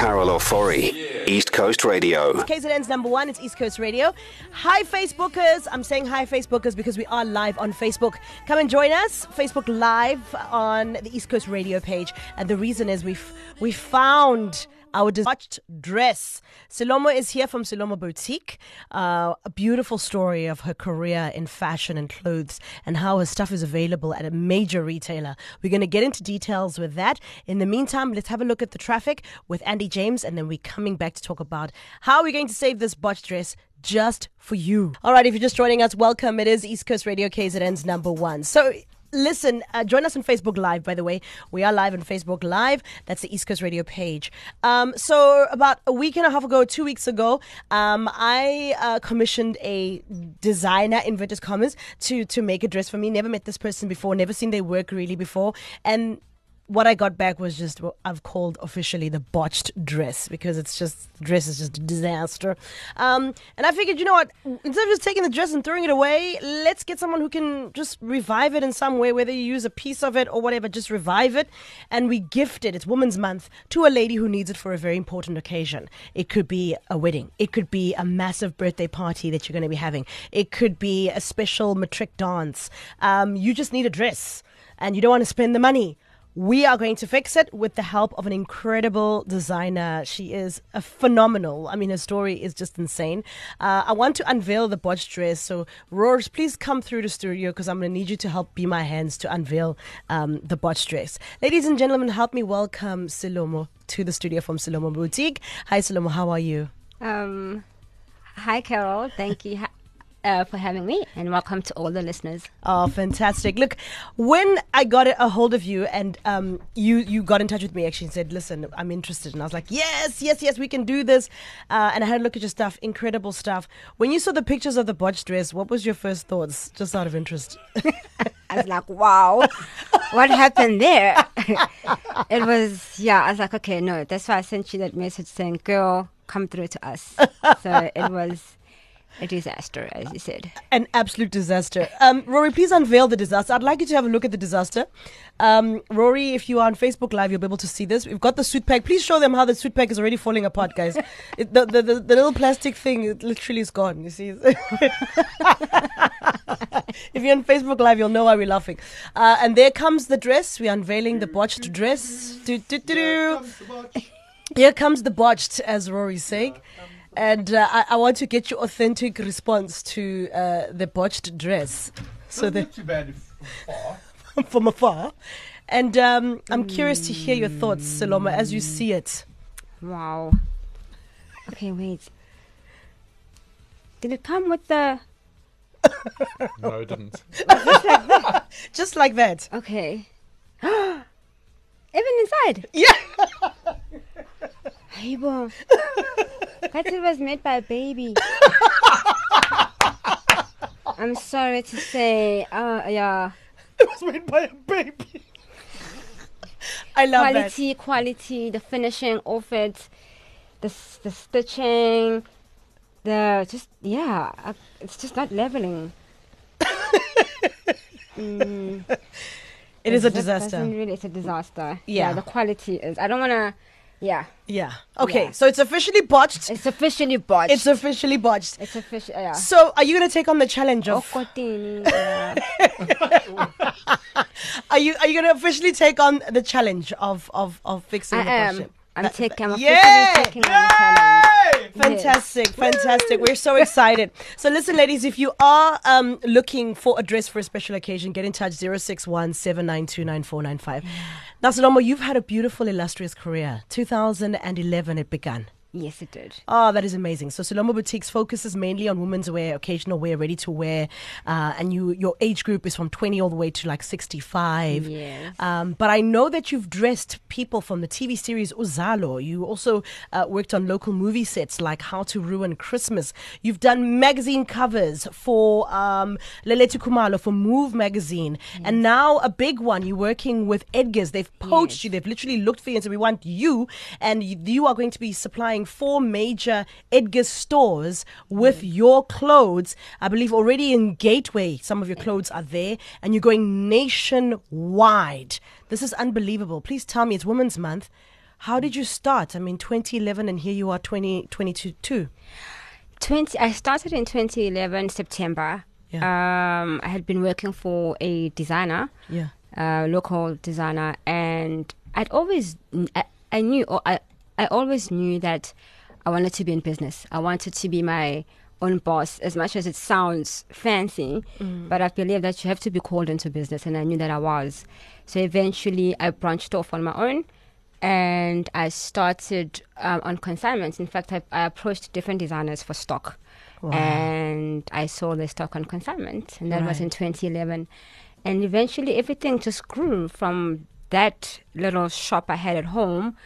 Carol Ofori, East Coast Radio. KZN's number one, it's East Coast Radio. Hi, Facebookers. I'm saying hi, Facebookers, because we are live on Facebook. Come and join us, Facebook Live on the East Coast Radio page. And the reason is we've we found our watched dress. Silomo is here from Silomo Boutique. Uh, a beautiful story of her career in fashion and clothes and how her stuff is available at a major retailer. We're going to get into details with that. In the meantime, let's have a look at the traffic with Andy James and then we're coming back to talk about how we're going to save this botched dress just for you. All right, if you're just joining us, welcome. It is East Coast Radio KZN's number one. So Listen, uh, join us on Facebook Live, by the way. We are live on Facebook Live. That's the East Coast Radio page. Um, so, about a week and a half ago, two weeks ago, um, I uh, commissioned a designer, inverted commas, to, to make a dress for me. Never met this person before, never seen their work really before. And what I got back was just what I've called officially the botched dress because it's just dress is just a disaster. Um, and I figured, you know what? Instead of just taking the dress and throwing it away, let's get someone who can just revive it in some way, whether you use a piece of it or whatever. Just revive it, and we gift it. It's Women's Month to a lady who needs it for a very important occasion. It could be a wedding. It could be a massive birthday party that you're going to be having. It could be a special matric dance. Um, you just need a dress, and you don't want to spend the money we are going to fix it with the help of an incredible designer. She is a phenomenal. I mean, her story is just insane. Uh, I want to unveil the botched dress. So, Roars, please come through the studio because I'm going to need you to help be my hands to unveil um, the botched dress. Ladies and gentlemen, help me welcome Silomo to the studio from Silomo Boutique. Hi, Silomo. How are you? Um, hi, Carol. Thank you uh, for having me, and welcome to all the listeners. Oh, fantastic! Look, when I got a hold of you, and um, you you got in touch with me, actually and said, "Listen, I'm interested," and I was like, "Yes, yes, yes, we can do this." Uh, and I had a look at your stuff, incredible stuff. When you saw the pictures of the botched dress, what was your first thoughts, just out of interest? I was like, "Wow, what happened there?" it was, yeah. I was like, "Okay, no." That's why I sent you that message saying, "Girl, come through to us." so it was a disaster, as you said. An absolute disaster. Um, Rory, please unveil the disaster. I'd like you to have a look at the disaster. Um, Rory, if you are on Facebook Live, you'll be able to see this. We've got the suit pack. Please show them how the suit pack is already falling apart, guys. it, the, the, the, the, little plastic thing it literally is gone, you see. if you're on Facebook Live, you'll know why we're laughing. Uh, and there comes the dress. We're unveiling the botched dress. Do, do, do, Here comes the botched, as Rory's saying. And uh, I, I, want to get your authentic response to uh, the botched dress. So that too bad from afar. from afar. And um, I'm curious to hear your thoughts, Saloma, as you see it. Wow. Okay, wait. Did it come with the? no, it didn't. just, like that. just like that. Okay. Even inside. Yeah. Hey, but it was made by a baby. I'm sorry to say. Uh, yeah. It was made by a baby. I love quality, that. quality, the finishing of it, the the stitching, the just yeah, uh, it's just not leveling. mm. It is a disaster. Really, it's a disaster. Yeah. yeah the quality is. I don't want to yeah. Yeah. Okay. Yeah. So it's officially botched. It's officially botched. It's officially botched. It's official. Yeah. So are you going to take on the challenge of? are you Are you going to officially take on the challenge of of of fixing I the am. I'm taking. I'm yeah! taking on the challenge. Fantastic, yes. fantastic. We're so excited. So listen, ladies, if you are um, looking for a dress for a special occasion, get in touch 061 Now, Salomo, you've had a beautiful, illustrious career. 2011 it began. Yes, it did. Oh, that is amazing. So Silomo Boutiques focuses mainly on women's wear, occasional wear, ready to wear, uh, and you your age group is from 20 all the way to like 65. Yes. Um, but I know that you've dressed people from the TV series Uzalo. You also uh, worked on local movie sets like How to Ruin Christmas. You've done magazine covers for um, Leletu Kumalo for Move magazine, yes. and now a big one. You're working with Edgar's. They've poached yes. you. They've literally looked for you and said, "We want you," and you, you are going to be supplying four major Edgar stores with mm. your clothes. I believe already in Gateway, some of your clothes are there, and you're going nationwide. This is unbelievable. Please tell me, it's Women's Month. How did you start? I mean, 2011, and here you are, 2022. 20 I started in 2011 September. Um, I had been working for a designer, Yeah. uh, local designer, and I'd always I, I knew or I I always knew that I wanted to be in business. I wanted to be my own boss. As much as it sounds fancy, but I believe that you have to be called into business, and I knew that I was. So eventually, I branched off on my own. And I started um, on consignments. In fact, I, I approached different designers for stock and I sold the stock on consignment, and that was in 2011. And eventually, everything just grew from that little shop I had at home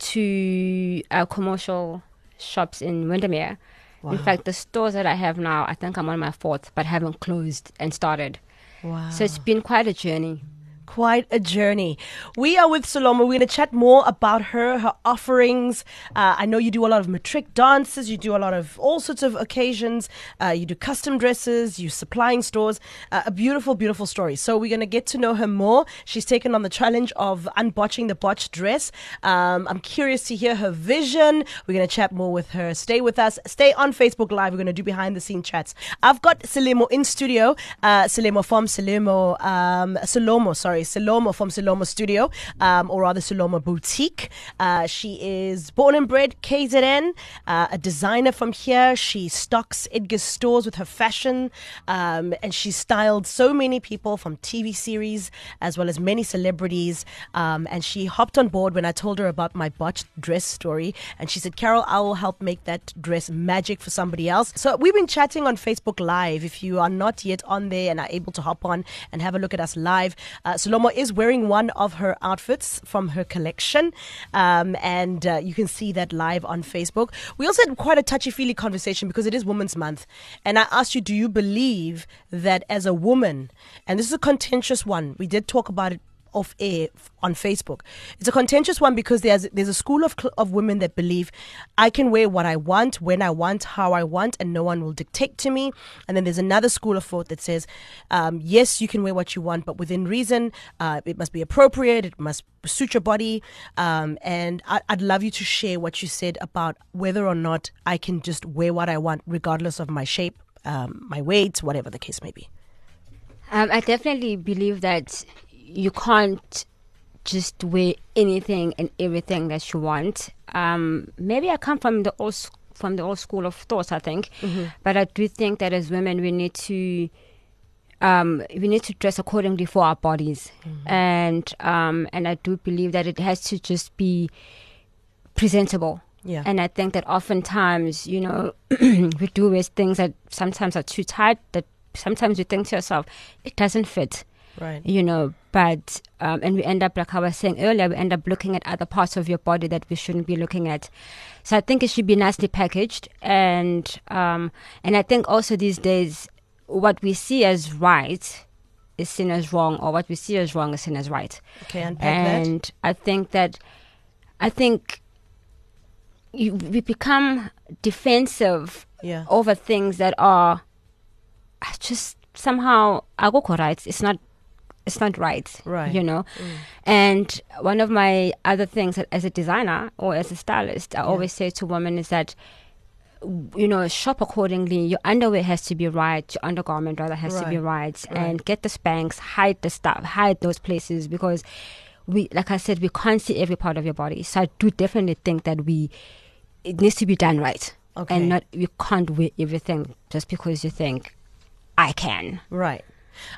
to uh, commercial shops in Windermere. In fact, the stores that I have now, I think I'm on my fourth, but haven't closed and started. Wow. So it's been quite a journey. Quite a journey. We are with Saloma. We're going to chat more about her, her offerings. Uh, I know you do a lot of matric dances. You do a lot of all sorts of occasions. Uh, you do custom dresses. You supplying stores. Uh, a beautiful, beautiful story. So we're going to get to know her more. She's taken on the challenge of unbotching the botched dress. Um, I'm curious to hear her vision. We're going to chat more with her. Stay with us. Stay on Facebook Live. We're going to do behind the scene chats. I've got Selemo in studio. Uh, Selemo from Selemo, um, Salomo, sorry, Salomo from Salomo Studio, um, or rather Salomo Boutique. Uh, she is born and bred KZN, uh, a designer from here. She stocks Edgar's stores with her fashion, um, and she's styled so many people from TV series as well as many celebrities. Um, and she hopped on board when I told her about my botched dress story, and she said, "Carol, I will help make that dress magic for somebody else." So we've been chatting on Facebook Live. If you are not yet on there and are able to hop on and have a look at us live, uh, Salomo is wearing one of her outfits from her collection, um, and uh, you can see that live on Facebook. We also had quite a touchy feely conversation because it is Women's Month, and I asked you, do you believe that as a woman, and this is a contentious one, we did talk about it off air on Facebook. It's a contentious one because there's there's a school of of women that believe I can wear what I want, when I want, how I want, and no one will dictate to me. And then there's another school of thought that says, um, yes, you can wear what you want, but within reason. Uh, it must be appropriate. It must suit your body. Um, and I- I'd love you to share what you said about whether or not I can just wear what I want, regardless of my shape, um, my weight, whatever the case may be. Um, I definitely believe that you can't just wear anything and everything that you want. Um, maybe I come from the old from the old school of thought, I think, but I do think that as women we need to um, we need to dress accordingly for our bodies, and um, and I do believe that it has to just be presentable. Yeah. And I think that oftentimes, you know, we do wear things that sometimes are too tight. That sometimes you think to yourself, it doesn't fit Right. you know but um, and we end up like i was saying earlier we end up looking at other parts of your body that we shouldn't be looking at so i think it should be nicely packaged and um, and i think also these days what we see as right is seen as wrong or what we see as wrong is seen as right Okay, unpack that. and i think that i think you, we become defensive Yeah. over things that are just somehow agoko rights it's not it's not right Right. you know? Mm. And one of my other things as a designer or as a stylist i always say to women is that you know shop accordingly. Your underwear has to be right. Your undergarment rather has to be right. and get the Spanx hide the stuff hide those places because we like i said we can't see every part of your body. So i do definitely think that we it needs to be done right. Okay. and not you can't wear everything just because you think i can. Right.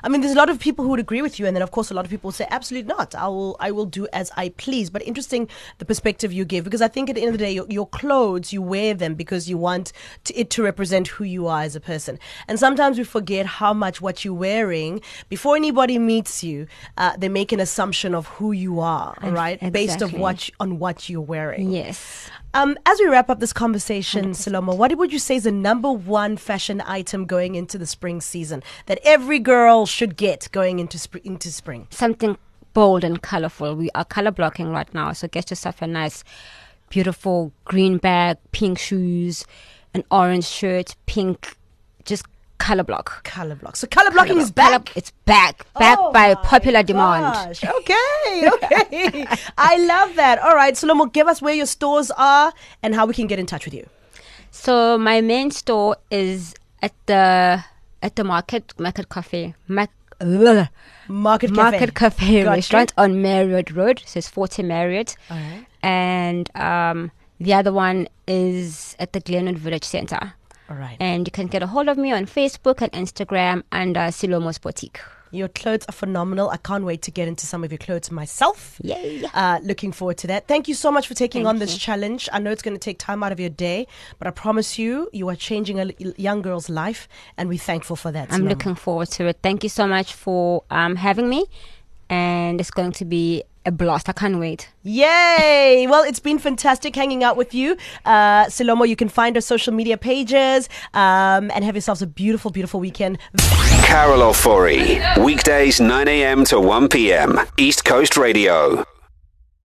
I mean, there's a lot of people who would agree with you, and then of course a lot of people say, absolutely not. I will, I will do as I please. But interesting the perspective you give, because I think at the end of the day, your, your clothes you wear them because you want to, it to represent who you are as a person. And sometimes we forget how much what you're wearing before anybody meets you, uh, they make an assumption of who you are, right, based of exactly. what on what you're wearing. yes Um, as we wrap up this conversation, Saloma, what would you say is the number one fashion item going into the spring season that every girl should get going into spring? Into spring? something bold and colorful. We are color blocking right now, so get yourself a nice, beautiful green bag, pink shoes, an orange shirt, pink, just Color Block. Color block. So color blocking is Color- back. it's back. Back Oh by popular demand. Okay, okay. I love that. All right, Solomo, give us where your stores are and how we can get in touch with you. So my main store is at the at the market market cafe. Mac, ugh, Market Cafe. market cafe restaurant on Marriott Road. So it's 40 Marriott. Right. And um, the other one is at the Glenwood Village Center. All right. And you can get a hold of me on Facebook and Instagram under Silomo's Boutique. Your clothes are phenomenal. I can't wait to get into some of your clothes myself. Yay. Uh, looking forward to that. Thank you so much for taking Thank on this you. challenge. I know it's going to take time out of your day, but I promise you, you are changing a young girl's life, and we're thankful for that. I'm looking forward to it. Thank you so much for um, having me. And it's going to be a blast. I can't wait. Yay! Well, it's been fantastic hanging out with you. Uh, Silomo, you can find our social media pages um, and have yourselves a beautiful, beautiful weekend. Carol Ofori. Weekdays 9 a.m. to 1 p.m. East Coast Radio.